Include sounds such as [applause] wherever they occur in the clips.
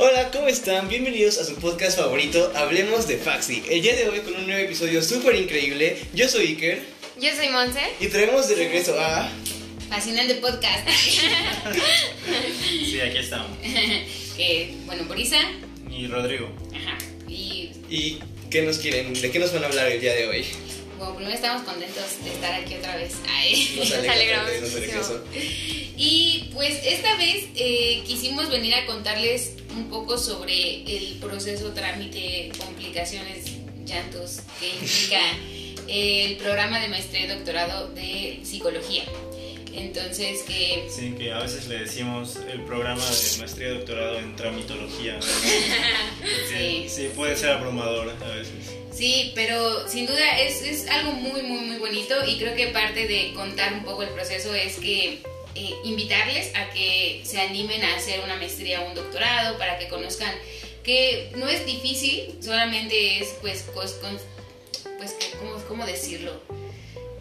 Hola, ¿cómo están? Bienvenidos a su podcast favorito, Hablemos de Faxi. El día de hoy con un nuevo episodio súper increíble. Yo soy Iker Yo soy Monse, y traemos de regreso a... fascinante podcast. Sí, aquí estamos. que, [laughs] bueno, Borisa. Y Rodrigo. Ajá. Y, ¿Y qué nos quieren? ¿De qué nos van a hablar el día de hoy? bueno, primero estamos contentos de estar aquí otra vez. Ay, Nos [laughs] alegra tenerlos de regreso. Y pues esta vez eh, quisimos venir a contarles un poco sobre el proceso, trámite, complicaciones, llantos que implica [laughs] el programa de maestría y doctorado de psicología. Entonces, que Sí, que a veces le decimos el programa de maestría y doctorado en tramitología. [laughs] Sí. sí, puede ser abrumador a veces. Sí, pero sin duda es, es algo muy, muy, muy bonito y creo que parte de contar un poco el proceso es que eh, invitarles a que se animen a hacer una maestría o un doctorado para que conozcan que no es difícil, solamente es pues, cos- con- pues ¿cómo, ¿cómo decirlo?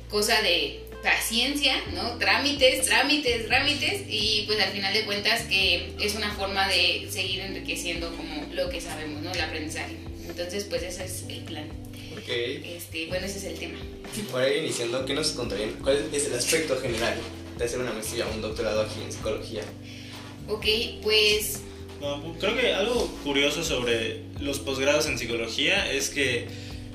Cosa de paciencia, ¿no? Trámites, trámites, trámites y pues al final de cuentas que es una forma de seguir enriqueciendo como lo que sabemos, ¿no? El aprendizaje. Entonces pues ese es el plan. Ok, Este, bueno, ese es el tema. para ir iniciando, ¿qué nos contarían? ¿Cuál es el aspecto general de hacer una maestría o un doctorado aquí en psicología? Ok, pues Bueno, creo que algo curioso sobre los posgrados en psicología es que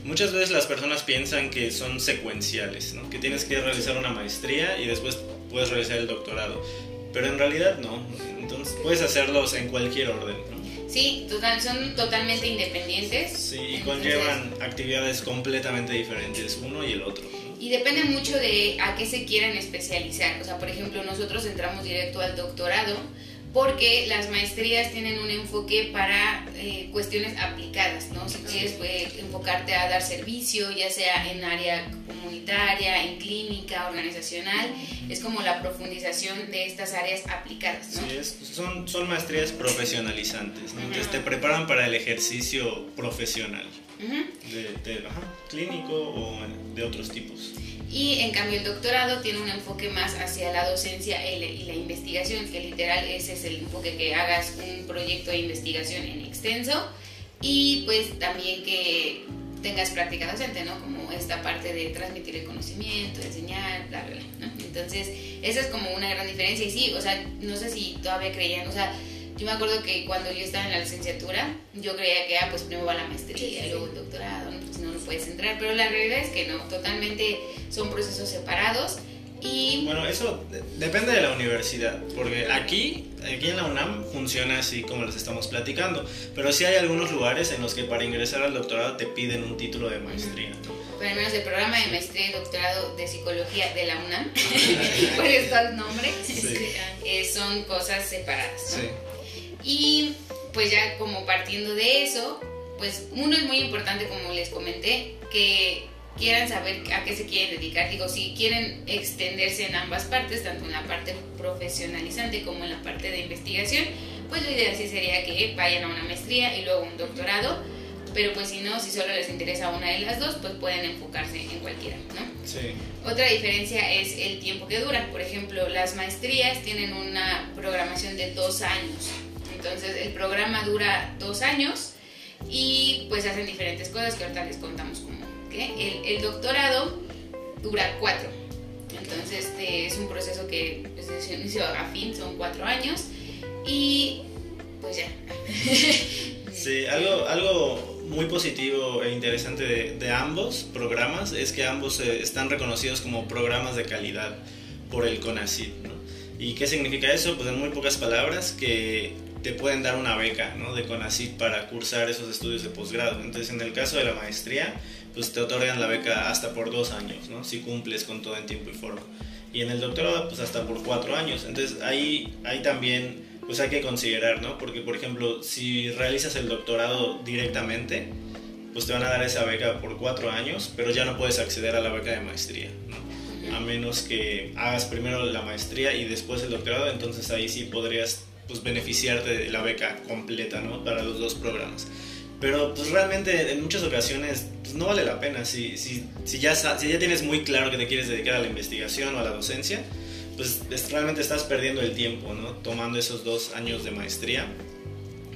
muchas veces las personas piensan que son secuenciales, ¿no? que tienes que realizar una maestría y después puedes realizar el doctorado. Pero en realidad no, entonces puedes hacerlos en cualquier orden. ¿no? sí, total, son totalmente independientes. Sí, y Entonces, conllevan actividades completamente diferentes, uno y el otro. Y depende mucho de a qué se quieran especializar. O sea, por ejemplo, nosotros entramos directo al doctorado porque las maestrías tienen un enfoque para eh, cuestiones aplicadas, ¿no? Si quieres pues, enfocarte a dar servicio, ya sea en área comunitaria, en clínica, organizacional, es como la profundización de estas áreas aplicadas, ¿no? Sí, es- son, son maestrías profesionalizantes, ¿no? Entonces te preparan para el ejercicio profesional, Ujú. de, de- ajá, clínico o de otros tipos. Y en cambio el doctorado tiene un enfoque más hacia la docencia y la- y la investigación, que literal ese es el enfoque que hagas un proyecto de investigación en extenso y pues también que tengas práctica docente, ¿no? Como esta parte de transmitir el conocimiento, enseñar, bla, bla, bla, ¿no? Entonces, esa es como una gran diferencia y sí, o sea, no sé si todavía creían, o sea, yo me acuerdo que cuando yo estaba en la licenciatura, yo creía que, ah, pues primero va la maestría y luego el doctorado, ¿no? Pues no, no puedes entrar, pero la realidad es que no, totalmente son procesos separados y Bueno, eso de- depende de la universidad, porque aquí, aquí en la UNAM funciona así como les estamos platicando, pero sí hay algunos lugares en los que para ingresar al doctorado te piden un título de maestría. ¿no? por al menos el programa de maestría y doctorado de psicología de la UNAM, por eso el nombre, Sí. eh, son cosas separadas. ¿no? Sí. Y pues ya como partiendo de eso, pues uno es muy importante, como les comenté, que quieran saber a qué se quieren dedicar. Digo, si quieren extenderse en ambas partes, tanto en la parte profesionalizante como en la parte de investigación, pues lo ideal sí sería que vayan a una maestría y luego un doctorado. Pero pues si no, si solo les interesa una de las dos, pues pueden enfocarse en cualquiera, ¿no? Sí. Otra diferencia es el tiempo que dura. Por ejemplo, las maestrías tienen una programación de dos años. Entonces, el programa dura dos años y pues hacen diferentes cosas que ahorita les contamos como que el, el doctorado dura cuatro. Entonces, este es un proceso que pues, de inicio a fin son cuatro años y pues ya. [laughs] Sí, algo, algo muy positivo e interesante de, de ambos programas es que ambos eh, están reconocidos como programas de calidad por el CONACYT, ¿no? ¿Y qué significa eso? Pues en muy pocas palabras que te pueden dar una beca ¿no? de CONACYT para cursar esos estudios de posgrado. Entonces en el caso de la maestría, pues te otorgan la beca hasta por dos años, ¿no? Si cumples con todo en tiempo y forma. Y en el doctorado, pues hasta por cuatro años. Entonces ahí, ahí también pues hay que considerar, ¿no? Porque, por ejemplo, si realizas el doctorado directamente, pues te van a dar esa beca por cuatro años, pero ya no puedes acceder a la beca de maestría, ¿no? A menos que hagas primero la maestría y después el doctorado, entonces ahí sí podrías pues, beneficiarte de la beca completa, ¿no? Para los dos programas. Pero pues realmente en muchas ocasiones pues, no vale la pena. Si, si, si, ya, si ya tienes muy claro que te quieres dedicar a la investigación o a la docencia, pues es- realmente estás perdiendo el tiempo, ¿no? Tomando esos dos años de maestría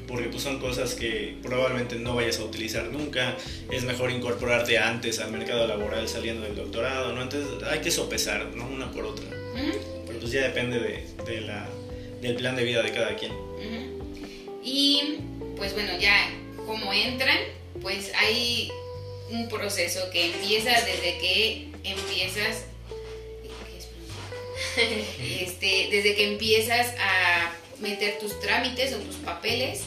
porque pues son cosas que probablemente no vayas a utilizar nunca, es mejor incorporarte antes al mercado laboral saliendo del doctorado, ¿no? Entonces hay que sopesar, ¿no? Una por otra. Pero pues ya depende de, la, del plan de vida de cada quien. Y pues bueno, ya como entran, pues hay un proceso que empieza desde que empiezas [laughs] este, desde que empiezas a meter tus trámites o tus papeles.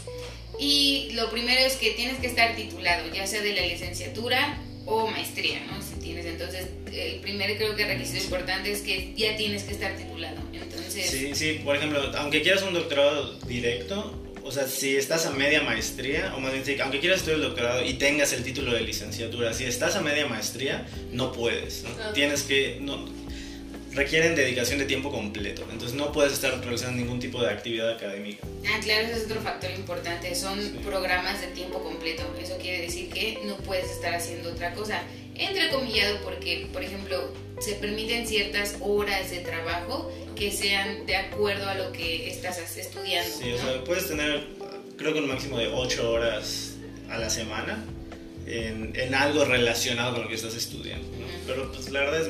Y lo primero es que tienes que estar titulado, ya sea de la licenciatura o maestría, ¿no? Tienes, entonces, el primer creo que requisito importante es que ya tienes que estar titulado. Entonces... Sí, sí, por ejemplo, aunque quieras un doctorado directo, o sea, si estás a media maestría, o más bien, aunque quieras estudiar el doctorado y tengas el título de licenciatura, si estás a media maestría, no puedes. Tienes que, no, requieren dedicación de tiempo completo, entonces no puedes estar realizando ningún tipo de actividad académica. Ah, claro, ese es otro factor importante, son programas de tiempo completo, eso quiere decir que no puedes estar haciendo otra cosa, entrecomillado porque, por ejemplo, se permiten ciertas horas de trabajo que sean de acuerdo a lo que estás estudiando. Sí, o sea, puedes tener, creo que un máximo de 8 horas a la semana en, en, algo relacionado con lo que estás estudiando, pero pues la verdad es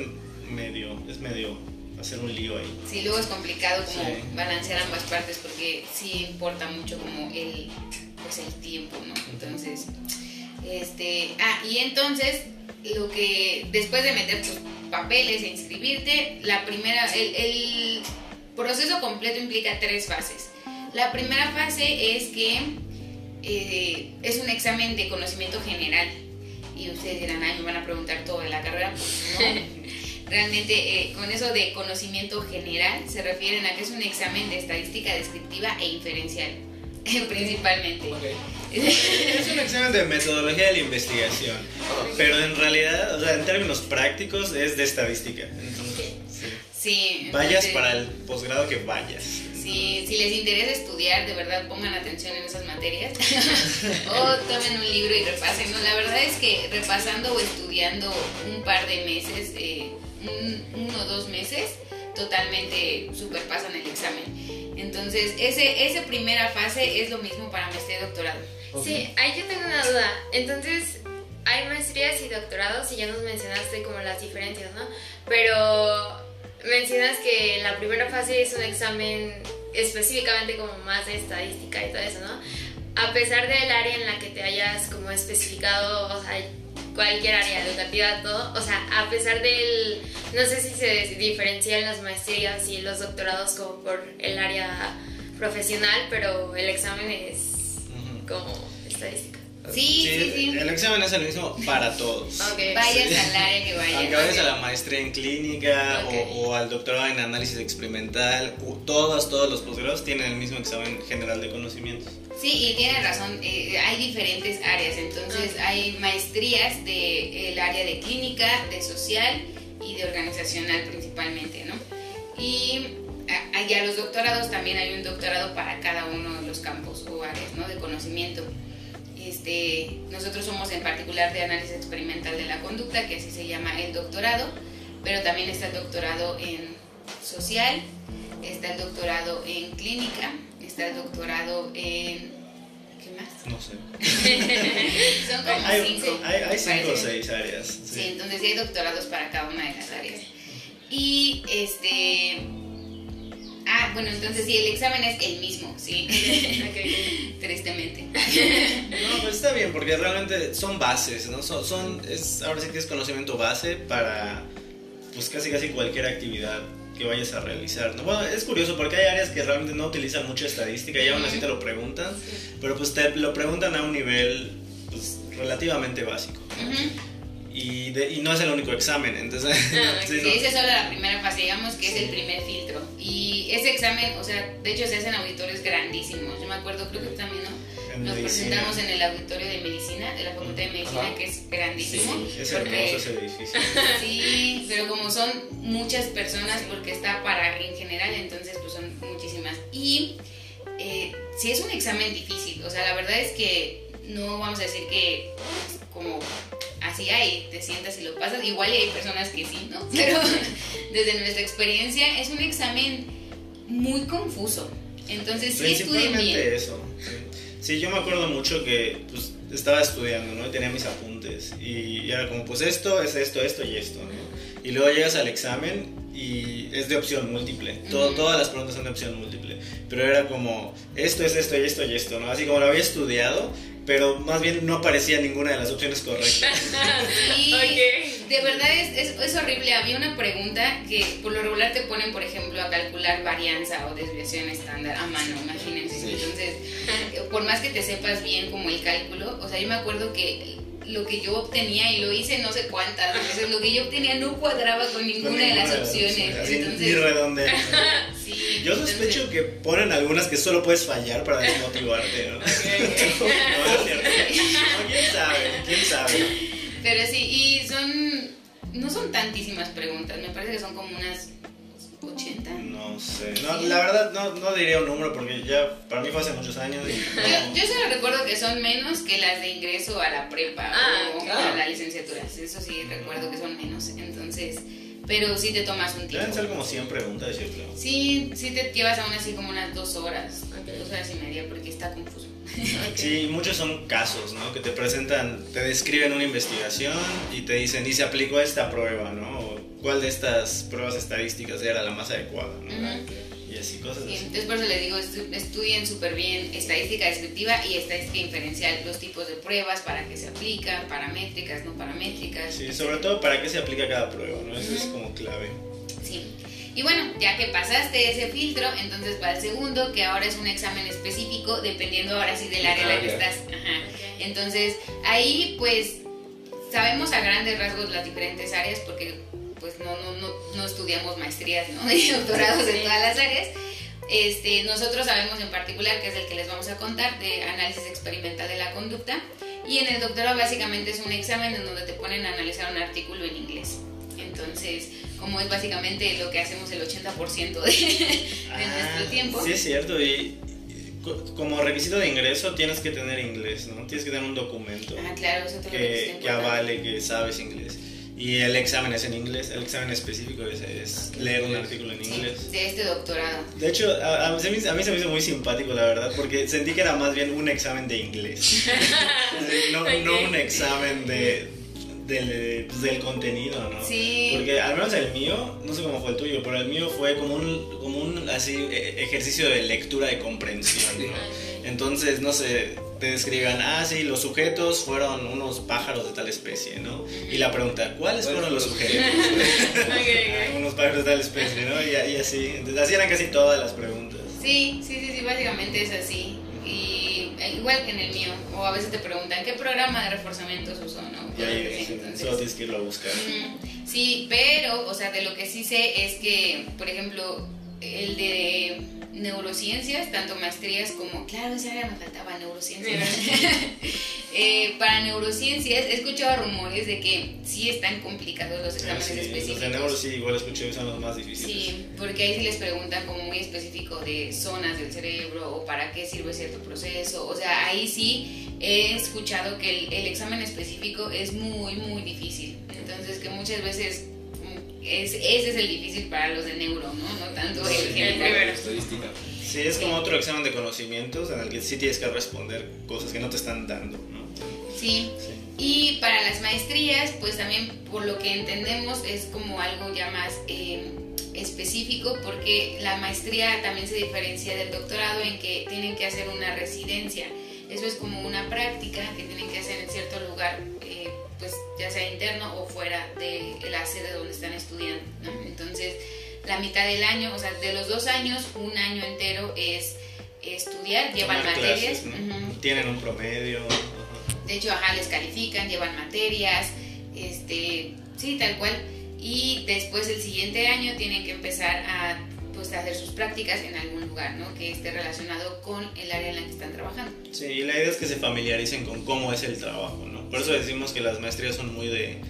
medio, es medio hacer un lío ahí. Sí, luego es complicado como balancear ambas partes porque sí importa mucho como el, pues el tiempo, ¿no? Entonces, este, ah, y entonces lo que después de meter tus papeles e inscribirte, la primera, el, el proceso completo implica tres fases. La primera fase es que eh, es un examen de conocimiento general. Y ustedes dirán, ay, me van a preguntar todo de la carrera. Pues no, [laughs] realmente eh, con eso de conocimiento general se refieren a que es un examen de estadística descriptiva e inferencial, [laughs] principalmente. [laughs] es un examen de metodología de la investigación, pero en realidad, o sea, en términos prácticos es de estadística. sí. vayas para el posgrado que vayas. Sí, si les interesa estudiar, de verdad pongan atención en esas materias. [laughs] o tomen un libro y repasen. La verdad es que repasando o estudiando un par de meses, eh, uno o dos meses, totalmente superpasan el examen. Entonces, ese, esa primera fase es lo mismo para maestría y doctorado. Sí, ahí yo tengo una duda. Entonces, hay maestrías y doctorados y ya nos mencionaste como las diferencias, ¿no? Pero mencionas que la primera fase es un examen específicamente como más de estadística y todo eso, ¿no? A pesar del área en la que te hayas como especificado, o sea, cualquier área educativa, todo. O sea, a pesar del, no sé si se diferencian las maestrías y los doctorados como por el área profesional, pero el examen es como estadística. Sí, sí, sí, El examen es el mismo para todos. Okay. Vayas al área que vayas. Aunque vayas a la maestría en clínica o, al doctorado en análisis experimental, todos, todos los posgrados tienen el mismo examen general de conocimientos. Sí, y tiene razón, eh, hay diferentes áreas, entonces hay maestrías del área de clínica, de social y de organizacional principalmente, ¿no? Y allá los doctorados también hay un doctorado para cada uno de los campos o áreas, ¿no? De conocimiento. Este, nosotros somos en particular de análisis experimental de la conducta, que así se llama el doctorado, pero también está el doctorado en social, está el doctorado en clínica, está el doctorado en... ¿Qué más? No sé. [laughs] Son como hay, cinco. Hay, cinco o seis áreas. Sí. entonces hay doctorados para cada una de las áreas. Y este... Ah, bueno, entonces sí, el examen es el mismo, sí. [laughs] [laughs] Tristemente. No, pues está bien, porque realmente son bases, ¿no? Son, son es, ahora sí que es conocimiento base para, pues casi casi cualquier actividad que vayas a realizar. ¿no? Bueno, es curioso porque hay áreas que realmente no utilizan mucha estadística y aún así te lo preguntan, pero pues te lo preguntan a un nivel pues, relativamente básico. Y, y, no es el único examen, entonces... Ah, [laughs] sí, esa es solo la primera fase, digamos que es el primer filtro. Y ese examen, o sea, de hecho se hacen auditorios grandísimos. Yo me acuerdo, creo que también, ¿no? Nos presentamos en el auditorio de medicina, de la Facultad de Medicina, que es grandísimo. Sí, es hermoso ese edificio. [laughs] Sí, pero como son muchas personas, porque está para en general, entonces pues son muchísimas. Y eh, sí es un examen difícil, o sea, la verdad es que no vamos a decir que como así hay, te sientas y lo pasas, igual hay personas que sí, ¿no? [laughs] Pero desde nuestra experiencia es un examen muy confuso. Entonces sí estudien bien. eso. Sí, yo me acuerdo mucho que pues, estaba estudiando, ¿no? Y tenía mis apuntes. Y, era como, pues esto es esto, esto y esto, ¿no? Y luego llegas al examen y es de opción múltiple. Todo, Todas las preguntas son de opción múltiple. Pero era como, esto es esto y esto y esto, ¿no? Así como lo había estudiado, pero más bien no aparecía ninguna de las opciones correctas. [laughs] Sí, de verdad es, es, horrible. Había una pregunta que por lo regular te ponen, por ejemplo, a calcular varianza o desviación estándar a mano, imagínense. Entonces, por más que te sepas bien como el cálculo, o sea, yo me acuerdo que lo que yo obtenía y lo hice no sé cuántas veces, lo que yo obtenía no cuadraba con ninguna, de las opciones. entonces, ni redondeo. [laughs] yo sospecho que ponen algunas que solo puedes fallar para desmotivarte, ¿no? [laughs] no, quién sabe, quién sabe. Pero sí, y son, no son tantísimas preguntas, me parece que son como unas 80. No sé. No, la verdad no, no, diría un número porque ya para mí fue hace muchos años. Y yo, solo recuerdo que son menos que las de ingreso a la prepa ah, o a la licenciatura. Eso sí recuerdo que son menos. Entonces, pero sí te tomas un tiempo. Deben ser como 100 preguntas, yo creo. Sí, sí te llevas aún así como unas dos horas, dos horas y media porque está confuso. [laughs] Sí, muchos son casos, ¿no? Que te presentan, te describen una investigación y te dicen, y se aplicó esta prueba, ¿no? Cuál de estas pruebas estadísticas era la más adecuada, ¿no? Y así cosas sí, Entonces por eso les digo, estudien súper bien estadística descriptiva y estadística inferencial, los tipos de pruebas, para qué se aplican, paramétricas, no paramétricas. Sí, sobre todo para qué se aplica cada prueba, ¿no? Eso es como clave. Sí. Y bueno, ya que pasaste ese filtro, entonces va el segundo, que ahora es un examen específico, dependiendo ahora sí del área en la que estás. Ajá. Entonces, ahí pues sabemos a grandes rasgos las diferentes áreas, porque pues no, no, no, no estudiamos maestrías ¿no? [laughs] y doctorados en todas las áreas. Este, nosotros sabemos en particular, que es el que les vamos a contar, de análisis experimental de la conducta. Y en el doctorado básicamente es un examen en donde te ponen a analizar un artículo en inglés. Entonces, como es básicamente lo que hacemos el 80% de, de ah, nuestro tiempo. Sí, es cierto. Y como requisito de ingreso tienes que tener inglés, ¿no? Tienes que tener un documento ah, claro, eso que, que avale que sabes inglés. Y el examen es en inglés, el examen específico es, leer un artículo en inglés. de este doctorado. De hecho, a, mí, se me hizo muy simpático, la verdad, porque sentí que era más bien un examen de inglés. [laughs] no, no, un examen de, del, pues, del, contenido, ¿no? Sí. Porque al menos el mío, no sé cómo fue el tuyo, pero el mío fue como un, como un así, e, ejercicio de lectura de comprensión, ¿no? [laughs] Entonces, no sé, te describan, ah, sí, los sujetos fueron unos pájaros de tal especie, ¿no? Y la pregunta, ¿cuáles fueron los sujetos? [laughs] unos pájaros de tal especie, ¿no? Y, así, entonces así eran casi todas las preguntas. Sí, sí, sí, sí, básicamente es así. Y eh, igual que en el mío, o a veces te preguntan, ¿qué programa de reforzamiento se usó, no? solo tienes que irlo a buscar. Sí, pero, o sea, de lo que sí sé es que, por ejemplo, el de neurociencias, tanto maestrías como, claro, esa área me faltaba, neurociencias. [laughs] eh, para neurociencias he escuchado rumores de que sí están complicados los exámenes ah, sí, específicos. Los de neuro sí, igual escuché son los más difíciles. Sí, porque ahí sí les preguntan como muy específico de zonas del cerebro o para qué sirve cierto proceso. O sea, ahí sí he escuchado que el, el examen específico es muy, muy difícil. Entonces que muchas veces es, ese es el difícil para los de neuro, ¿no? No tanto el general. Sí, es como otro examen de conocimientos en el que sí tienes que responder cosas que no te están dando, ¿no? Sí. Y para las maestrías, pues también por lo que entendemos es como algo ya más eh, específico porque la maestría también se diferencia del doctorado en que tienen que hacer una residencia. Eso es como una práctica que tienen que hacer en cierto lugar pues ya sea interno o fuera de la sede donde están estudiando. Entonces, la mitad del año, o sea, de los dos años, un año entero es estudiar, llevan materias. Tienen un promedio. De hecho, ajá, les califican, llevan materias, este, sí, tal cual. Y después el siguiente año tienen que empezar a pues, hacer sus prácticas en algún lugar, ¿no? Que esté relacionado con el área en la que están trabajando. Sí, y la idea es que se familiaricen con cómo es el trabajo, ¿no? Por eso decimos que las maestrías son muy de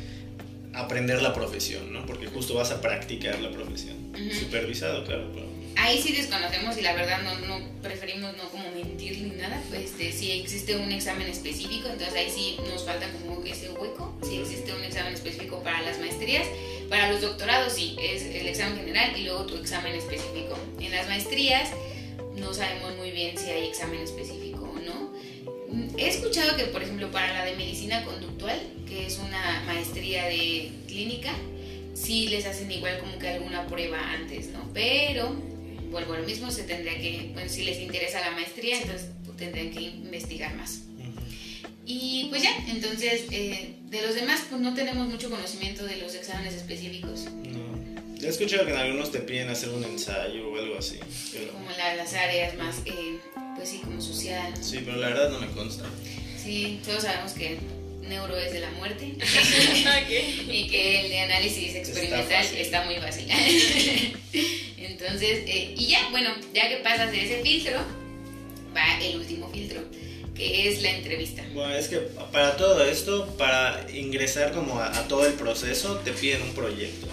aprender la profesión, ¿no? Porque justo vas a practicar la profesión. Supervisado, claro, Ahí sí desconocemos y la verdad no, no preferimos no como mentir ni nada, pues este, si existe un examen específico, entonces ahí sí nos falta como ese hueco, si existe un examen específico para las maestrías, para los doctorados sí, es el examen general y luego tu examen específico. En las maestrías no sabemos muy bien si hay examen específico o no. He escuchado que, por ejemplo, para la de medicina conductual, que es una maestría de clínica, sí les hacen igual como que alguna prueba antes, ¿no? Pero, vuelvo a lo mismo, se tendría que, bueno, si les interesa la maestría, entonces tendrían que investigar más. Y pues ya, entonces, eh, de los demás, pues no tenemos mucho conocimiento de los exámenes específicos. No. Ya he escuchado que en algunos te piden hacer un ensayo o algo así. Como las áreas más, eh, pues sí, como social. Sí, pero la verdad no me consta. Sí, todos sabemos que neuro es de la muerte [laughs] y que el de análisis experimental está, muy fácil. [laughs] Entonces, eh, y ya, bueno, ya que pasas de ese filtro, va el último filtro, que es la entrevista. Bueno, es que para todo esto, para ingresar como a, a todo el proceso, te piden un proyecto.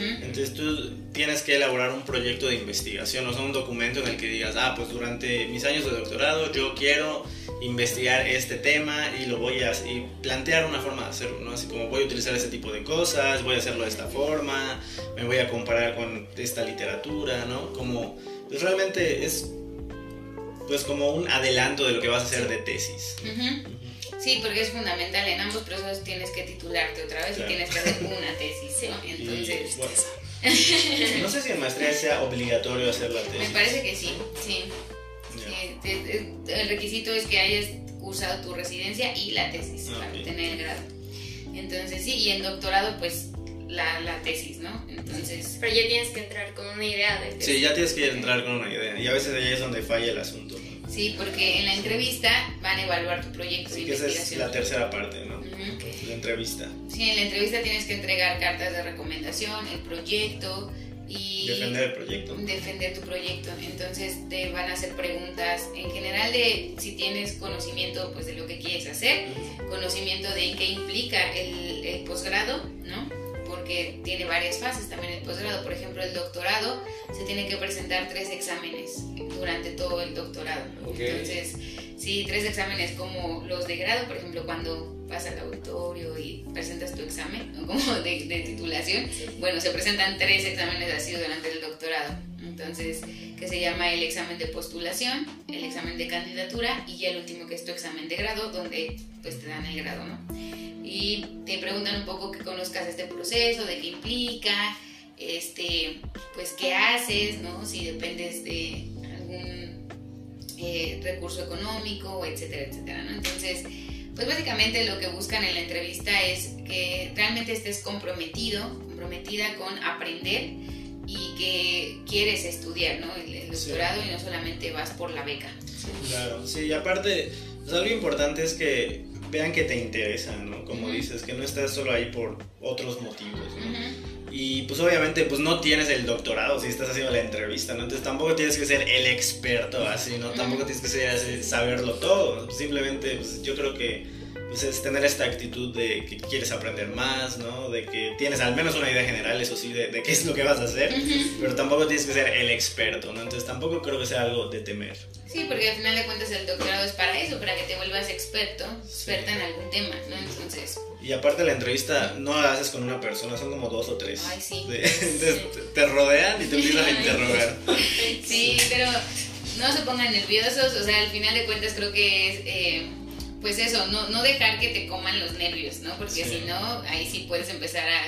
Entonces tú tienes que elaborar un proyecto de investigación, o sea, un documento en el que digas, ah, pues durante mis años de doctorado yo quiero investigar este tema y lo voy a y plantear una forma de hacerlo, ¿no? Así como voy a utilizar este tipo de cosas, voy a hacerlo de esta forma, me voy a comparar con esta literatura, ¿no? Como, pues realmente es pues como un adelanto de lo que vas a hacer de tesis. Sí, porque es fundamental. En ambos procesos tienes que titularte otra vez y tienes que hacer una tesis. [laughs] Entonces. no sé si en maestría sea obligatorio hacer la tesis. Me parece que sí, sí. el requisito es que hayas cursado tu residencia y la tesis para obtener el grado. Entonces, sí, y en doctorado, pues la, la, tesis, ¿no? Entonces... Pero ya tienes que entrar con una idea de Sí, ya tienes que entrar con una idea. Y a veces ahí es donde falla el asunto. Sí, porque en la entrevista van a evaluar tu proyecto de investigación. Esa es la tercera parte, ¿no? La entrevista. Sí, en la entrevista tienes que entregar cartas de recomendación, el proyecto y... Defender el proyecto. Defender tu proyecto. Entonces te van a hacer preguntas en general de si tienes conocimiento pues de lo que quieres hacer, conocimiento de qué implica el, el posgrado, ¿no? Porque tiene varias fases también el posgrado. Por ejemplo, el doctorado se tiene que presentar tres exámenes durante todo el doctorado. Entonces, sí, tres exámenes como los de grado, por ejemplo, cuando vas al auditorio y presentas tu examen, [laughs] como de, titulación. Bueno, se presentan tres exámenes así durante el doctorado. Entonces, que se llama el examen de postulación, el examen de candidatura y ya el último que es tu examen de grado, donde pues te dan el grado, ¿no? y te preguntan un poco que conozcas este proceso, de qué implica, este, pues qué haces, ¿no? Si dependes de algún eh, recurso económico, etcétera, etcétera, ¿no? Entonces, pues básicamente lo que buscan en la entrevista es que realmente estés comprometido, comprometida con aprender y que quieres estudiar, ¿no? El, doctorado y no solamente vas por la beca. Claro, sí, y aparte, pues algo importante es que vean que te interesa, ¿no? Como dices, que no estás solo ahí por otros motivos, ¿no? Y pues obviamente pues no tienes el doctorado si estás haciendo la entrevista, ¿no? Entonces tampoco tienes que ser el experto así, ¿no? Tampoco tienes que ser, saberlo todo. Simplemente pues yo creo que pues es tener esta actitud de que quieres aprender más, ¿no? De que tienes al menos una idea general, eso sí, de, qué es lo que vas a hacer, pero tampoco tienes que ser el experto, ¿no? Entonces tampoco creo que sea algo de temer. Sí, porque al final de cuentas el doctorado es para eso, para que te vuelvas experto, experta en algún tema, ¿no? Entonces... Y aparte la entrevista no la haces con una persona, son como dos o tres. Ay, sí. Entonces te rodean y te empiezan a interrogar. Sí, pero no se pongan nerviosos, o sea, al final de cuentas creo que es... Eh, pues eso, no, no dejar que te coman los nervios, ¿no? Porque si no, ahí sí puedes empezar a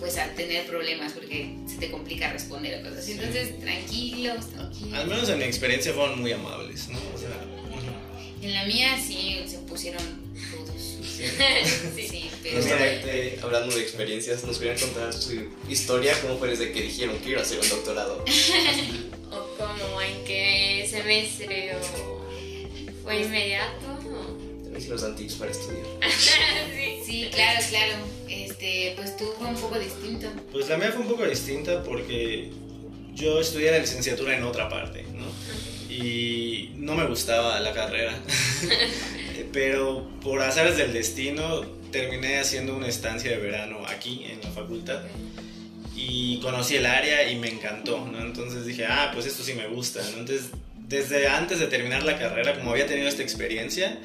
pues a tener problemas porque se te complica responder a cosas. Entonces, tranquilos, tranquilos. Al menos en mi experiencia fueron muy amables, ¿no? O sea, en la mía sí se pusieron rudos. Sí, [laughs] sí, pero... hablando de experiencias, ¿nos querían contar su historia? ¿Cómo fue desde que dijeron que iba a hacer un doctorado? [laughs] ¿O cómo? ¿En qué semestre? ¿O fue inmediato? Nos dan tips para estudiar. [laughs] sí. claro, claro. Este, pues tú fue un poco distinto. Pues la mía fue un poco distinta porque yo estudié la licenciatura en otra parte, ¿no? Y no me gustaba la carrera. [laughs] Pero por azares del destino terminé haciendo una estancia de verano aquí en la facultad y conocí el área y me encantó, ¿no? Entonces dije, ah, pues esto sí me gusta, ¿no? Entonces, desde antes de terminar la carrera, como había tenido esta experiencia,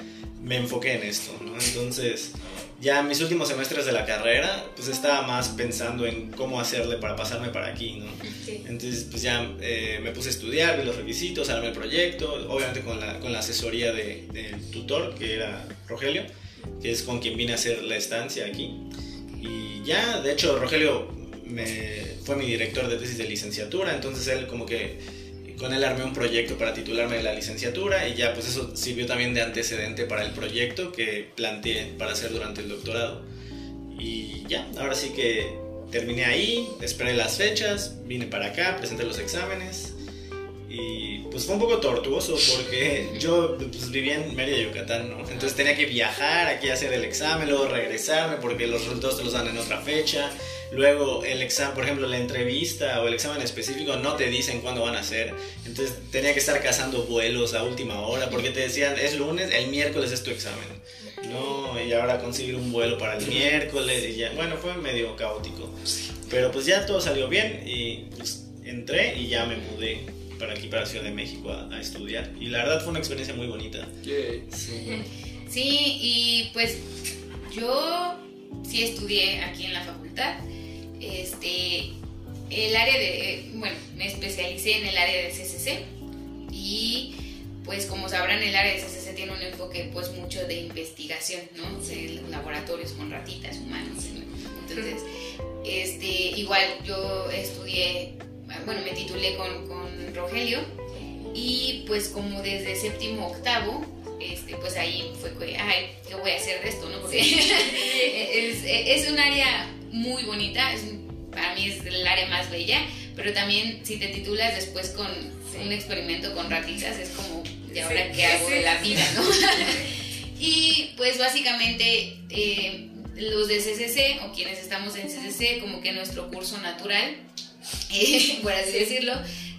me enfoqué en esto, ¿no? Entonces, ya en mis últimos semestres de la carrera, pues estaba más pensando en cómo hacerle para pasarme para aquí, ¿no? Entonces, pues ya eh, me puse a estudiar, vi los requisitos, armé el proyecto, obviamente con la, con la asesoría del tutor, que era Rogelio, que es con quien vine a hacer la estancia aquí. Y ya, de hecho, Rogelio me, fue mi director de tesis de licenciatura, entonces él como que con él armé un proyecto para titularme de la licenciatura y ya pues eso sirvió también de antecedente para el proyecto que planteé para hacer durante el doctorado. Y ya, ahora sí que terminé ahí, esperé las fechas, vine para acá, presenté los exámenes y pues fue un poco tortuoso porque [laughs] yo pues, vivía en Mérida, Yucatán, ¿no? Entonces tenía que viajar aquí a hacer el examen, luego regresarme porque los resultados te los dan en otra fecha. Luego el examen, por ejemplo, la entrevista o el examen específico no te dicen cuándo van a ser. Entonces tenía que estar cazando vuelos a última hora porque te decían, es lunes, el miércoles es tu examen. No, y ahora conseguir un vuelo para el miércoles y ya. Bueno, fue medio caótico. Pero pues ya todo salió bien y pues entré y ya me mudé para aquí, para Ciudad de México, a, estudiar. Y la verdad fue una experiencia muy bonita. Sí. sí, y pues yo sí estudié aquí en la facultad. Este, el área de, bueno, me especialicé en el área de CCC y pues como sabrán el área de CCC tiene un enfoque pues mucho de investigación, ¿no? Laboratorios con ratitas humanos. Entonces, este, igual yo estudié, bueno, me titulé con, con Rogelio y pues como desde séptimo octavo este, pues ahí fue que, ay, ¿qué voy a hacer de esto? ¿no? Porque [laughs] es, es, un área muy bonita, es, para mí es el área más bella, pero también si te titulas después con un experimento con ratitas, es como, ¿de ahora qué hago de la vida? ¿no? [laughs] y pues básicamente eh, los de CCC o quienes estamos en CCC, como que nuestro curso natural, [laughs] por así decirlo,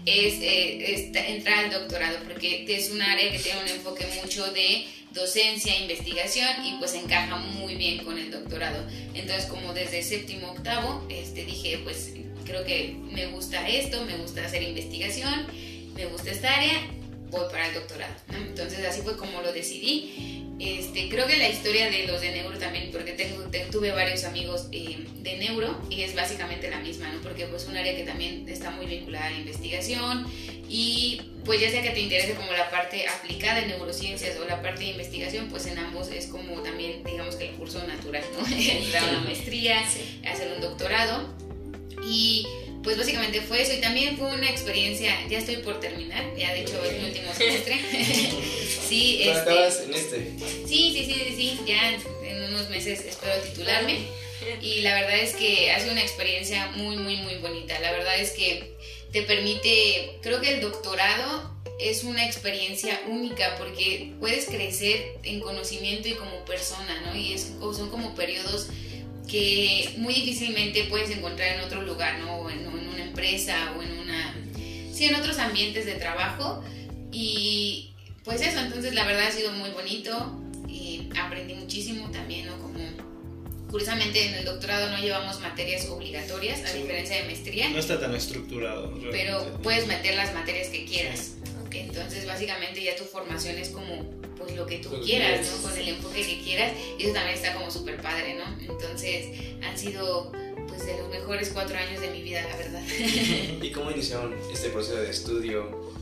es, eh, entrar al doctorado, porque es un área que tiene un enfoque mucho de docencia, investigación y pues encaja muy bien con el doctorado. Entonces como desde séptimo, octavo, este, dije pues creo que me gusta esto, me gusta hacer investigación, me gusta esta área, voy para el doctorado. Entonces así fue como lo decidí. Este, creo que la historia de los de neuro también, porque tengo, tuve varios amigos eh, de neuro y es básicamente la misma, ¿no? Porque pues un área que también está muy vinculada a la investigación y pues ya sea que te interese como la parte aplicada en neurociencias o la parte de investigación, pues en ambos es como también digamos que el curso natural, ¿no? [laughs] Entrar a una maestría, hacer un doctorado y pues básicamente fue eso y también fue una experiencia, ya estoy por terminar, ya de hecho es mi último semestre. [laughs] sí, este, en este? Sí, sí, sí, sí, ya en unos meses espero titularme y la verdad es que ha sido una experiencia muy, muy, muy bonita. La verdad es que te permite, creo que el doctorado es una experiencia única porque puedes crecer en conocimiento y como persona, ¿no? Y es, son como periodos que muy difícilmente puedes encontrar en otro lugar, ¿no? O en, una empresa o en una... Sí, en otros ambientes de trabajo. Y pues eso, entonces la verdad ha sido muy bonito. Y aprendí muchísimo también, ¿no? Como curiosamente en el doctorado no llevamos materias obligatorias, a diferencia de maestría. No está tan estructurado. Pero puedes meter las materias que quieras. Entonces básicamente ya tu formación es como pues lo que tú quieras, ¿no? Con el enfoque que quieras. Y eso también está como súper padre, ¿no? Entonces han sido pues de los mejores cuatro años de mi vida, la verdad. [laughs] ¿Y cómo iniciaron este proceso de estudio?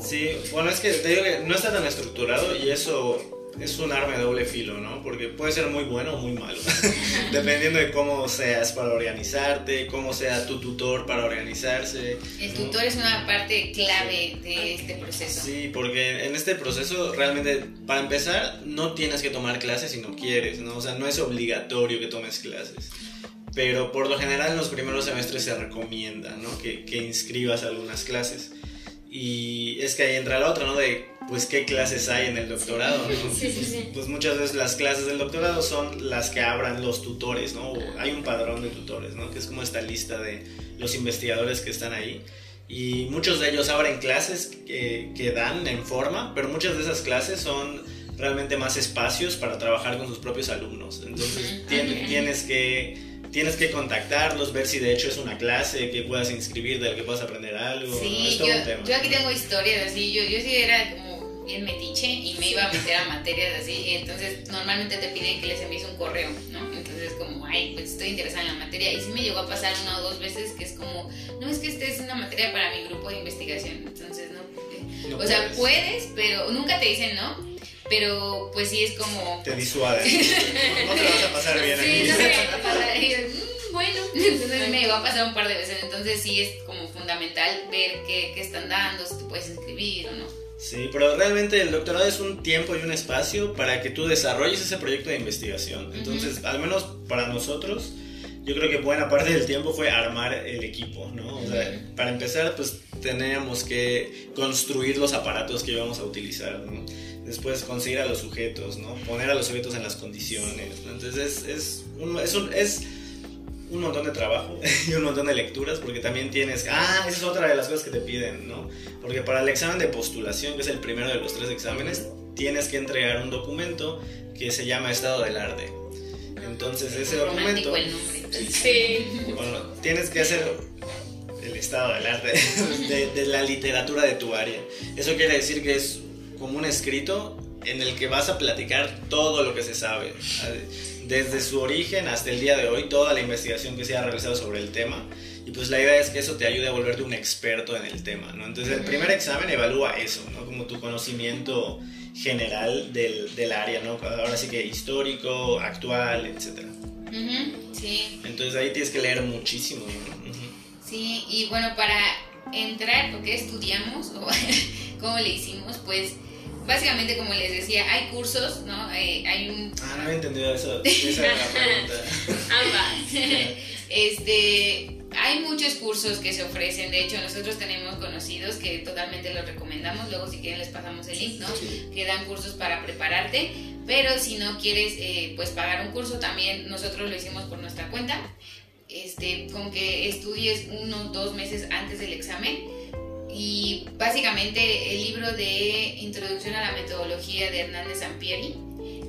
Sí, bueno, es que te digo que no está tan estructurado y eso es un arma de doble filo, ¿no? Porque puede ser muy bueno o muy malo, [laughs] dependiendo de cómo seas para organizarte, cómo sea tu tutor para organizarse. El tutor es una parte clave de este proceso. Sí, porque en este proceso realmente, para empezar, no tienes que tomar clases si no quieres, ¿no? O sea, no es obligatorio que tomes clases. Pero por lo general en los primeros semestres se recomienda, ¿no? Que, que inscribas algunas clases. Y es que ahí entra la otra, ¿no? De, pues, ¿qué clases hay en el doctorado? Sí, sí, sí. Pues muchas veces las clases del doctorado son las que abran los tutores, ¿no? hay un padrón de tutores, ¿no? Que es como esta lista de los investigadores que están ahí. Y muchos de ellos abren clases que, que dan en forma, pero muchas de esas clases son realmente más espacios para trabajar con sus propios alumnos. Entonces tienes que tienes que contactarlos, ver si de hecho es una clase que puedas inscribir, de la que puedas aprender algo. Sí, yo, aquí tengo historias así, yo, yo sí era como bien metiche y me iba a meter a materias así. Entonces, normalmente te piden que les envíes un correo, ¿no? Entonces, como, ay, pues estoy interesada en la materia. Y sí me llegó a pasar una o dos veces que es como, no, es que esta es una materia para mi grupo de investigación. Entonces, no. o sea, puedes, pero nunca te dicen no pero pues sí es como... Te disuade. [laughs] no, te vas a pasar bien sí, aquí. No te vas a pasar. Mm, bueno, entonces me va a pasar un par de veces. Entonces sí es como fundamental ver qué, qué están dando, si te puedes inscribir o no. Sí, pero realmente el doctorado es un tiempo y un espacio para que tú desarrolles ese proyecto de investigación. Entonces, al menos para nosotros, yo creo que buena parte del tiempo fue armar el equipo, ¿no? O sea, para empezar, pues teníamos que construir los aparatos que íbamos a utilizar, ¿no? después conseguir a los sujetos, ¿no? Poner a los sujetos en las condiciones, Entonces es, es, un, es, un, es un montón de trabajo [laughs] y un montón de lecturas porque también tienes, ah, esa es otra de las cosas que te piden, ¿no? Porque para el examen de postulación, que es el primero de los tres exámenes, tienes que entregar un documento que se llama estado del arte. Entonces ese documento... El nombre. Sí. Bueno, tienes que hacer el estado del arte [laughs] de, de la literatura de tu área. Eso quiere decir que es como un escrito en el que vas a platicar todo lo que se sabe, desde su origen hasta el día de hoy, toda la investigación que se ha realizado sobre el tema. Y pues la idea es que eso te ayude a volverte un experto en el tema, ¿no? Entonces el primer examen evalúa eso, ¿no? Como tu conocimiento general del, del área, ¿no? Ahora sí que histórico, actual, etc. sí. Entonces ahí tienes que leer muchísimo, Sí, y bueno, para entrar, porque estudiamos [laughs] o cómo le hicimos, pues básicamente, como les decía, hay cursos, ¿no? Eh, hay un... Ah, no había entendido eso. [laughs] Esa era la pregunta. Ambas. [laughs] este, hay muchos cursos que se ofrecen. De hecho, nosotros tenemos conocidos que totalmente los recomendamos. Luego, si quieren, les pasamos el link, ¿no? Que dan cursos para prepararte. Pero si no quieres, eh, pues pagar un curso, también nosotros lo hicimos por nuestra cuenta. Este, con que estudies uno o dos meses antes del examen y básicamente el libro de Introducción a la Metodología de Hernández Sampieri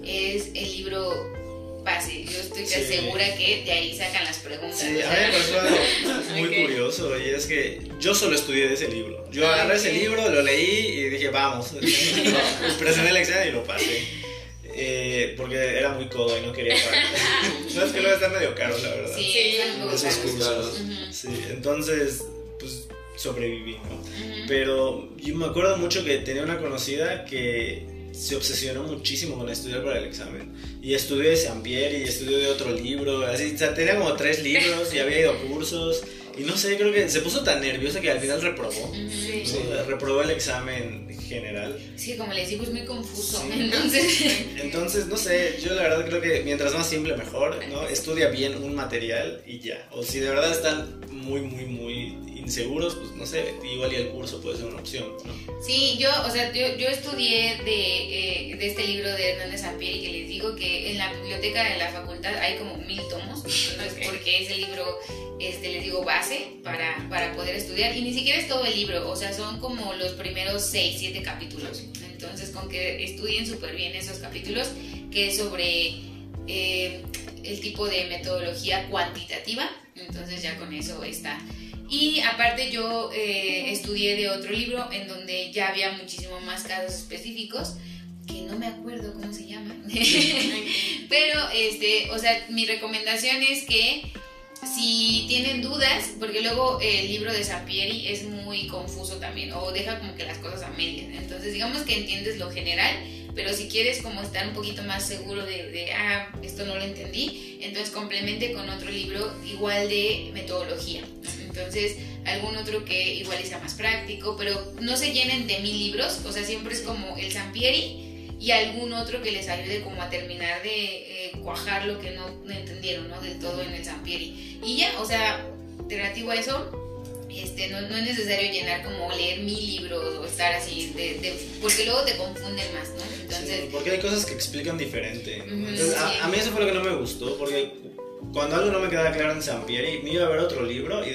es el libro base. Yo estoy segura que de ahí sacan las preguntas. Sí, a mí me pasó algo muy [laughs] curioso y es que yo solo estudié de ese libro. Yo agarré ese libro, lo leí y dije, vamos. [laughs] presioné la examen y lo pasé. Eh, porque era muy codo y no quería [laughs] pagar. no es que luego está medio caro, la verdad. Sí, sí. Esos cursos. Sí, entonces, sobreviví, ¿no? Pero yo me acuerdo mucho que tenía una conocida que se obsesionó muchísimo con estudiar para el examen. Y estudió de Sampieri, y estudió de otro libro, así, o sea, tenía como tres libros y había ido a cursos. Y no sé, creo que se puso tan nerviosa que al final reprobó. Sí. Reprobó el examen general. Sí, como les digo, es muy confuso. Entonces... [laughs] Entonces, no sé, yo la verdad creo que mientras más simple mejor, ¿no? Estudia bien un material y ya. O si de verdad están muy, muy, muy inseguros, pues no sé, igual y el curso puede ser una opción, ¿no? Sí, yo, o sea, yo, yo estudié de, eh, de este libro de Hernández Sampieri que les digo que en la biblioteca de la facultad hay como mil tomos, [laughs] porque es el libro, este, les digo, base para, para poder estudiar, y ni siquiera es todo el libro, o sea, son como los primeros 6, 7 capítulos, entonces con que estudien súper bien esos capítulos, que es sobre... Eh, el tipo de metodología cuantitativa, entonces ya con eso está y aparte yo eh, estudié de otro libro en donde ya había muchísimo más casos específicos que no me acuerdo cómo se llama. [laughs] Pero, este, o sea, mi recomendación es que si tienen dudas, porque luego el libro de Sapieri es muy confuso también, o deja como que las cosas a medias. Entonces, digamos que entiendes lo general, pero si quieres como estar un poquito más seguro de, de, ah, esto no lo entendí, entonces complemente con otro libro igual de metodología. Entonces, algún otro que igual sea más práctico, pero no se llenen de mil libros, o sea, siempre es como el Sampieri y algún otro que les ayude como a terminar de eh, cuajar lo que no, entendieron, ¿no? Del todo en el Sampieri. Y ya, o sea, relativo a eso, este, no, no, es necesario llenar como leer mil libros o estar así, de, porque luego te confunden más, ¿no? Entonces, porque hay cosas que explican diferente. a, mí eso fue lo que no me gustó, porque cuando algo no me quedaba claro en Sampieri, me iba a ver otro libro y,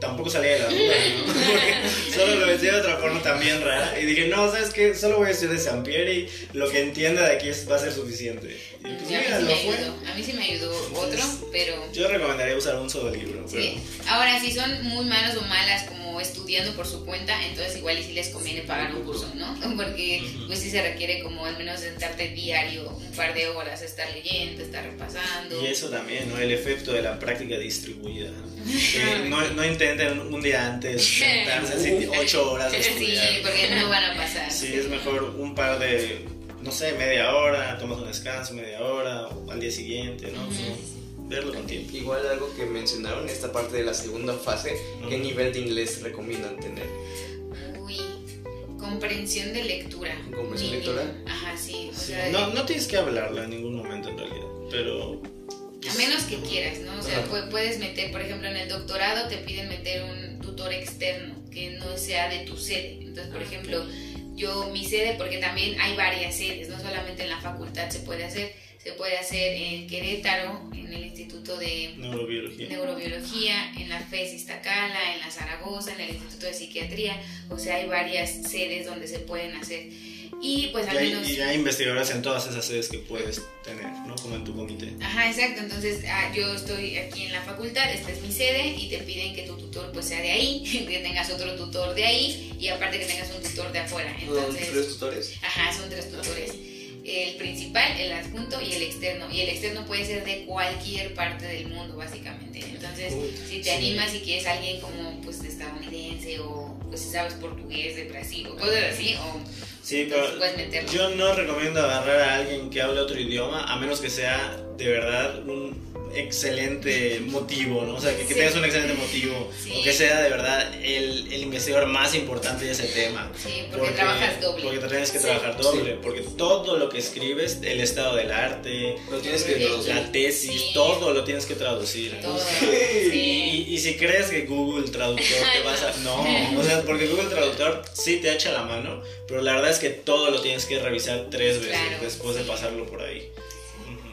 tampoco salía de la duda, ¿no? [laughs] solo, lo, de otra forma también rara. Y dije, no, ¿sabes qué? Solo voy a estudiar de Sampieri y lo que entienda de aquí va a ser suficiente. Y pues, mira, a, mí sí me a mí sí me ayudó otro, pero... Yo recomendaría usar un solo libro. Sí. Ahora, si son muy malos o malas como estudiando por su cuenta, entonces igual y si les conviene pagar un curso, ¿no? [laughs] Porque pues sí se requiere como al menos sentarte diario un par de horas a estar leyendo, estar repasando. Y eso también, ¿no? El efecto de la práctica distribuida. [laughs] no, no intenten un día antes [laughs] sentarse [laughs] ocho horas de estudiar. Sí, porque no van a pasar. Sí, es mejor un par de, no sé, media hora, tomas un descanso, media hora, o al día siguiente, ¿no? verlo con tiempo. Igual algo que mencionaron, esta parte de la segunda fase, ¿qué nivel de inglés recomiendan tener? Uy, comprensión de lectura. ¿Comprensión de lectura? Ajá, sí. no, no tienes que hablarla en ningún momento en realidad, pero a menos que quieras, ¿no? O sea, puedes meter, por ejemplo, en el doctorado te piden meter un tutor externo que no sea de tu sede. Entonces, por ejemplo, yo mi sede, porque también hay varias sedes, no solamente en la facultad se puede hacer, se puede hacer en Querétaro, en el Instituto de Neurobiología, en la FES Iztacala, en la Zaragoza, en el Instituto de Psiquiatría, o sea, hay varias sedes donde se pueden hacer. Y pues al menos... Y hay investigadoras en todas esas sedes que puedes tener, ¿no? Como en tu comité. Ajá, exacto. Entonces ah, yo estoy aquí en la facultad, esta es mi sede y te piden que tu tutor pues sea de ahí, [laughs] que tengas otro tutor de ahí y aparte que tengas un tutor de afuera. Entonces, ¿Son tres tutores? Ajá, son tres tutores. El principal, el adjunto y el externo. Y el externo puede ser de cualquier parte del mundo, básicamente. Entonces, si te animas y quieres alguien como pues estadounidense o pues si sabes portugués de Brasil o cosas así, o Sí, pero yo no recomiendo agarrar a alguien que hable otro idioma a menos que sea de verdad un excelente motivo, ¿no? O sea, que, tengas un excelente motivo, o que sea de verdad el, el, investigador más importante de ese tema. Sí, porque, trabajas doble. Porque tienes que trabajar doble, porque todo lo que escribes, el estado del arte, lo tienes que la tesis, todo lo tienes que traducir. Todo. Y, y, si crees que Google Traductor te vas a... [laughs] No, o sea, porque Google Traductor sí te echa la mano, pero la verdad es que todo lo tienes que revisar tres veces después de pasarlo por ahí.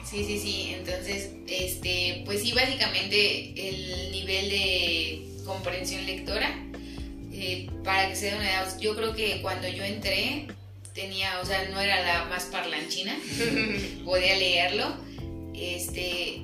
Sí, sí, sí. Entonces, este, pues sí, básicamente el nivel de comprensión lectora, eh, para que se den una idea, yo creo que cuando yo entré tenía, o sea, no era la más parlanchina, [laughs] podía leerlo. Este,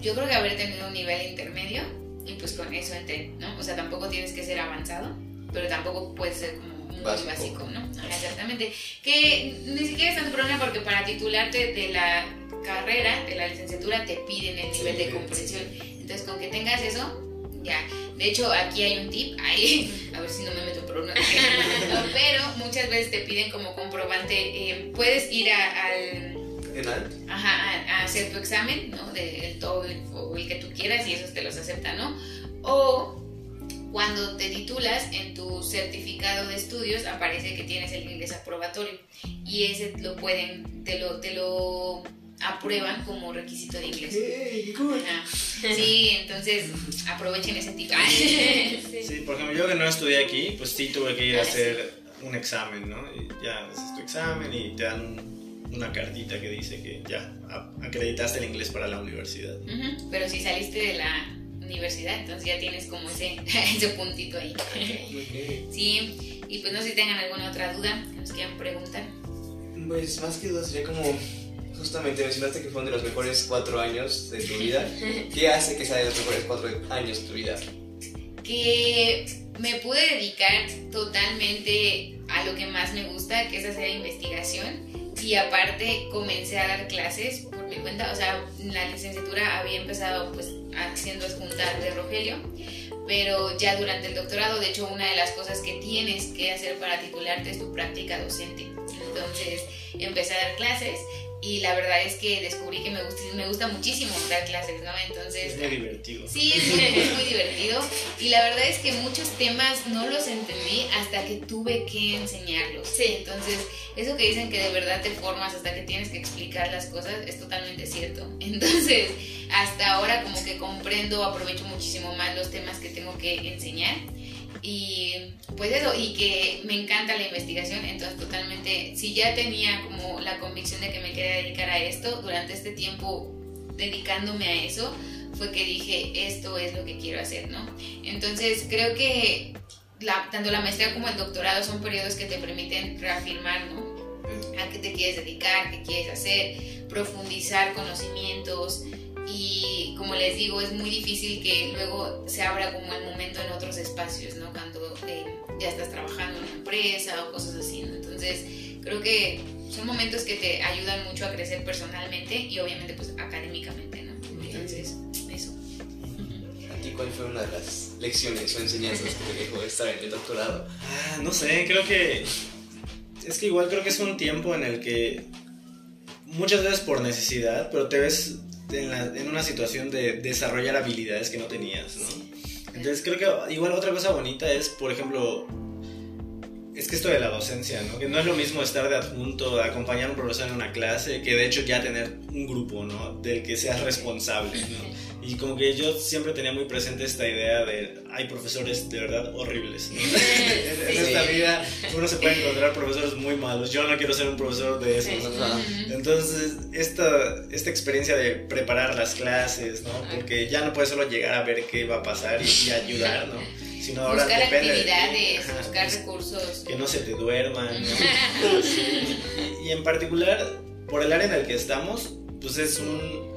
yo creo que haber tenido un nivel intermedio y pues con eso entré, ¿no? O sea, tampoco tienes que ser avanzado, pero tampoco puede ser como muy básico, ¿no? exactamente. Que ni siquiera es tanto problema porque para titularte de la carrera, de la licenciatura, te piden el nivel de comprensión. Entonces, con que tengas eso, ya. De hecho, aquí hay un tip, ahí, [laughs] a ver si no me meto en problemas, [laughs] pero muchas veces te piden como comprobante, eh, puedes ir al... Ajá, a, hacer tu examen, ¿no? Del TOEFL o el que tú quieras y esos te los aceptan, ¿no? O cuando te titulas en tu certificado de estudios aparece que tienes el inglés aprobatorio y ese lo pueden, te lo, te lo aprueban como requisito de inglés. Sí, entonces aprovechen ese tipo. [laughs] sí, por ejemplo, yo que no estudié aquí, pues sí tuve que ir a ah, hacer un examen, ¿no? Y ya haces tu examen y te dan una cartita que dice que ya acreditaste el inglés para la universidad. Pero si saliste de la universidad, entonces ya tienes como ese, [laughs] ese puntito ahí. Sí, y pues no sé si tengan alguna otra duda que nos quieran preguntar. Pues más que duda sería como justamente mencionaste que fueron de los mejores cuatro años de tu vida. [laughs] ¿Qué hace que sea de los mejores cuatro años de tu vida? Que me pude dedicar totalmente a lo que más me gusta, que es hacer investigación. Y aparte comencé a dar clases por mi cuenta. O sea, la licenciatura había empezado pues haciendo escuntar de Rogelio. Pero ya durante el doctorado, de hecho, una de las cosas que tienes que hacer para titularte es tu práctica docente. Entonces empecé a dar clases y la verdad es que descubrí que me gusta, me gusta muchísimo dar clases, ¿no? Entonces... Es muy divertido. Sí, es muy, divertido. Y la verdad es que muchos temas no los entendí hasta que tuve que enseñarlos. Sí. Entonces, eso que dicen que de verdad te formas hasta que tienes que explicar las cosas es totalmente cierto. [laughs] Entonces, hasta ahora como que comprendo, aprovecho muchísimo más los temas que tengo que enseñar. Y pues eso, y que me encanta la investigación, entonces totalmente, si ya tenía como la convicción de que me quería dedicar a esto, durante este tiempo dedicándome a eso, fue que dije, esto es lo que quiero hacer, ¿no? Entonces creo que tanto la maestría como el doctorado son periodos que te permiten reafirmar, ¿no? A qué te quieres dedicar, qué quieres hacer, profundizar conocimientos y como les digo, es muy difícil que luego se abra como el momento en otros espacios, ¿no? Cuando eh, ya estás trabajando en una empresa o cosas así, ¿no? Entonces, creo que son momentos que te ayudan mucho a crecer personalmente y obviamente pues académicamente, ¿no? Entonces, eso. ¿A ti cuál fue una de las lecciones o enseñanzas que te dejó estar en el doctorado? Ah, no sé, creo que es que igual creo que es un tiempo en el que muchas veces por necesidad, pero te ves en, en una situación de desarrollar habilidades que no tenías, ¿no? Entonces creo que igual otra cosa bonita es, por ejemplo, es que esto de la docencia, ¿no? Que no es lo mismo estar de adjunto, acompañar a un profesor en una clase, que de hecho ya tener un grupo, ¿no? Del que seas responsable, ¿no? Y como que yo siempre tenía muy presente esta idea de hay profesores de verdad horribles. ¿no? [laughs] en, esta vida uno se puede encontrar profesores muy malos. Yo no quiero ser un profesor de esos. Entonces, esta, esta experiencia de preparar las clases, ¿no? Porque ya no puedes solo llegar a ver qué va a pasar y, ayudar, ¿no? Sino ahora buscar depende actividades, de, buscar recursos. Que no se te duerman, ¿no? [laughs] y en particular, por el área en el que estamos, pues es un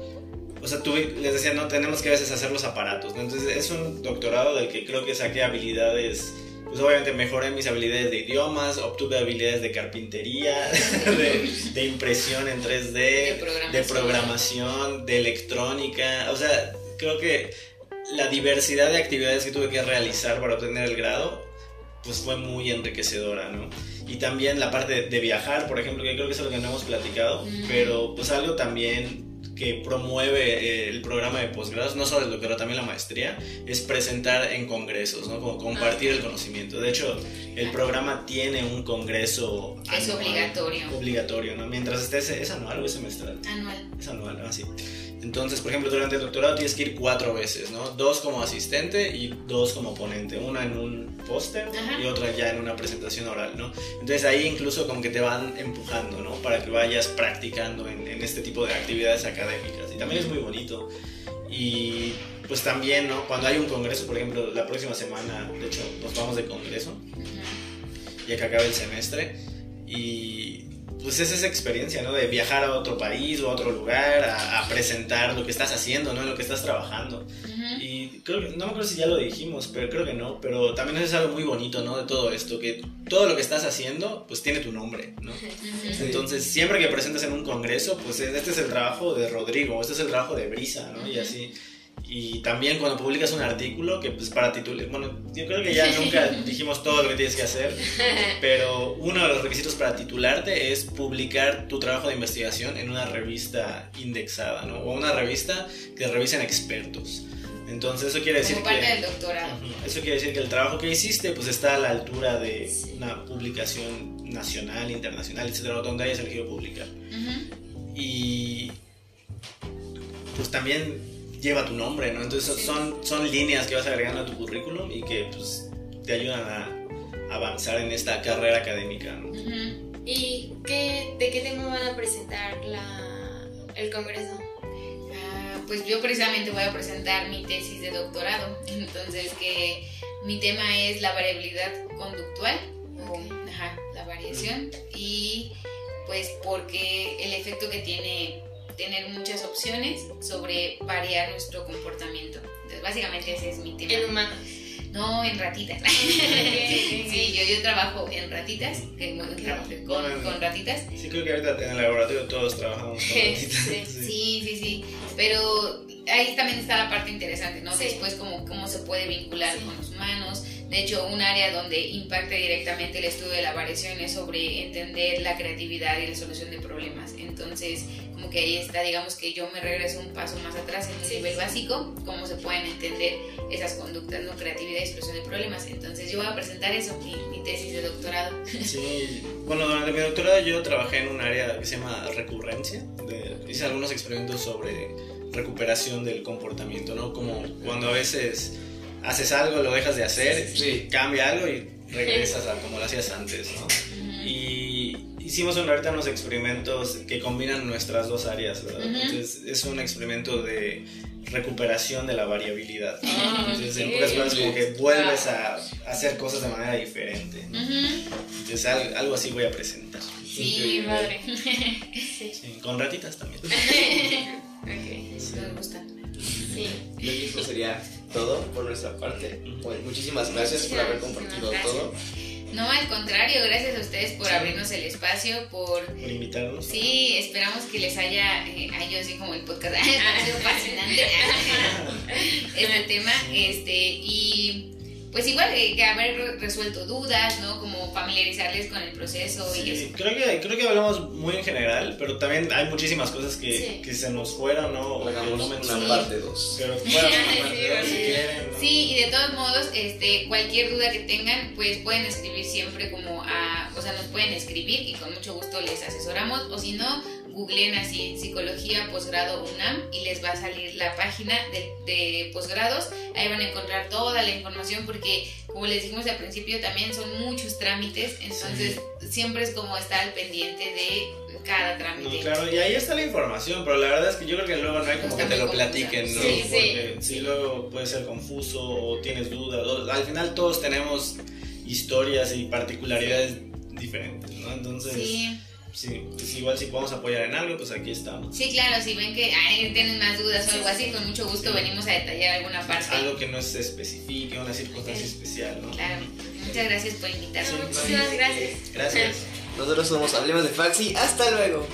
o sea, tuve, les decía, no, tenemos que a veces hacer los aparatos, ¿no? Entonces es un doctorado del que creo que saqué habilidades, pues obviamente mejoré mis habilidades de idiomas, obtuve habilidades de carpintería, [laughs] de, impresión en 3D, de programación. de programación, de electrónica, o sea, creo que la diversidad de actividades que tuve que realizar para obtener el grado, pues fue muy enriquecedora, ¿no? Y también la parte de, viajar, por ejemplo, que creo que es algo que no hemos platicado, pero pues algo también que promueve eh, el programa de posgrados, no solo el doctorado, también la maestría, es presentar en congresos, ¿no? Como compartir el conocimiento. De hecho, el programa tiene un congreso es obligatorio. Obligatorio, ¿no? Mientras estés, ¿es anual o es semestral? Anual. Es anual, así. Ah, Entonces, por ejemplo, durante el doctorado tienes que ir cuatro veces, ¿no? Dos como asistente y dos como ponente. Una en un póster y otra ya en una presentación oral, ¿no? Entonces ahí incluso como que te van empujando, ¿no? Para que vayas practicando en, en este tipo de actividades académicas. Y también es muy bonito. Y pues también, ¿no? Cuando hay un congreso, por ejemplo, la próxima semana, de hecho, nos vamos de congreso, ya que acaba el semestre. Y pues es esa experiencia, ¿no? De viajar a otro país o a otro lugar, a, presentar lo que estás haciendo, ¿no? En lo que estás trabajando. Y creo que, no me acuerdo si ya lo dijimos, pero creo que no, pero también es algo muy bonito, ¿no? De todo esto, que todo lo que estás haciendo, pues tiene tu nombre, ¿no? Entonces, siempre que presentas en un congreso, pues este es el trabajo de Rodrigo, este es el trabajo de Brisa, ¿no? Y así y también cuando publicas un artículo que pues para titular, bueno, yo creo que ya nunca dijimos todo lo que tienes que hacer, [laughs] pero uno de los requisitos para titularte es publicar tu trabajo de investigación en una revista indexada, ¿no? O una revista que revisen expertos. Entonces eso quiere decir Como parte del doctorado. Eso quiere decir que el trabajo que hiciste pues está a la altura de una publicación nacional, internacional, etcétera, donde hayas elegido publicar. Y pues también lleva tu nombre, ¿no? Entonces son, son líneas que vas agregando a tu currículum y que pues, te ayudan a avanzar en esta carrera académica. ¿no? ¿Y qué, de qué tema van a presentar la, el congreso? Ah, pues yo precisamente voy a presentar mi tesis de doctorado, [laughs] entonces que mi tema es la variabilidad conductual, ajá, la variación, y pues porque el efecto que tiene tener muchas opciones sobre variar nuestro comportamiento. Entonces, básicamente ese es mi tema. ¿En humanos? No, en ratitas. sí, yo, yo trabajo en ratitas, que, con, con, ratitas. Sí, creo que ahorita en el laboratorio todos trabajamos con [laughs] ratitas. sí, sí, sí, Pero ahí también está la parte interesante, ¿no? Después, cómo, cómo se puede vincular con los humanos. De hecho, un área donde impacta directamente el estudio de la variación es sobre entender la creatividad y la solución de problemas. Entonces, como que ahí está, digamos que yo me regreso un paso más atrás en el nivel básico, cómo se pueden entender esas conductas, ¿no? Creatividad y solución de problemas. Entonces, yo voy a presentar eso, mi, mi tesis de doctorado. [laughs] Sí, bueno, durante mi doctorado yo trabajé en un área que se llama recurrencia. hice algunos experimentos sobre recuperación del comportamiento, ¿no? Como cuando a veces haces algo, lo dejas de hacer, cambia algo y regresas a como lo hacías antes, ¿no? Y, hicimos ahorita unos experimentos que combinan nuestras dos áreas, ¿verdad? Ujú. Entonces es un experimento de recuperación de la variabilidad. Ah, Entonces en pocas palabras como que vuelves a hacer cosas de manera diferente. Entonces al- algo así voy a presentar. Sí, Padre. Sí, [laughs] Sí, con ratitas también. [laughs] Ok. nos gusta. Sí. Que eso sería todo por nuestra parte. Bueno, muchísimas gracias por haber compartido todo. No, al contrario, gracias a ustedes por abrirnos el espacio, por... Por invitarnos. Sí, esperamos que les haya, eh, a yo así como el podcast, [laughs] ha sido [laughs] fascinante [laughs] este tema, este, y pues igual eh, que haber re- resuelto dudas, ¿no? Como familiarizarles con el proceso y Sí, eso. creo que, creo que hablamos muy en general, pero también hay muchísimas cosas que, Sí. que se nos fueron, ¿no? O que Hagamos no una mencionamos. parte 2. Pero fueron [laughs] una Sí, parte dos, si sí. quieren. ¿no? Sí, y de todos modos, este, cualquier duda que tengan, pues pueden escribir siempre como a, o sea, nos pueden escribir y con mucho gusto les asesoramos, o si no, googleen así psicología posgrado UNAM y les va a salir la página de, de posgrados, ahí van a encontrar toda la información porque, como les dijimos al principio, también son muchos trámites, entonces siempre es como estar al pendiente de cada trámite. No, claro, y ahí está la información, pero la verdad es que yo creo que luego no hay como Está que te lo platiquen, ¿no? confusa. Sí, sí. Porque sí, luego puede ser confuso o tienes dudas. al final todos tenemos historias y particularidades diferentes, ¿no? Entonces, sí. Sí. pues igual si podemos apoyar en algo, pues aquí estamos. Sí, claro, si ven que ay, tienen más dudas o algo así, con mucho gusto Sí. venimos a detallar alguna parte. Algo que no se especifique, una circunstancia especial, ¿no? Claro. Muchas gracias por invitarme. Sí, Muchísimas gracias. Gracias. Nosotros somos Hablemos de Faxi. Hasta luego.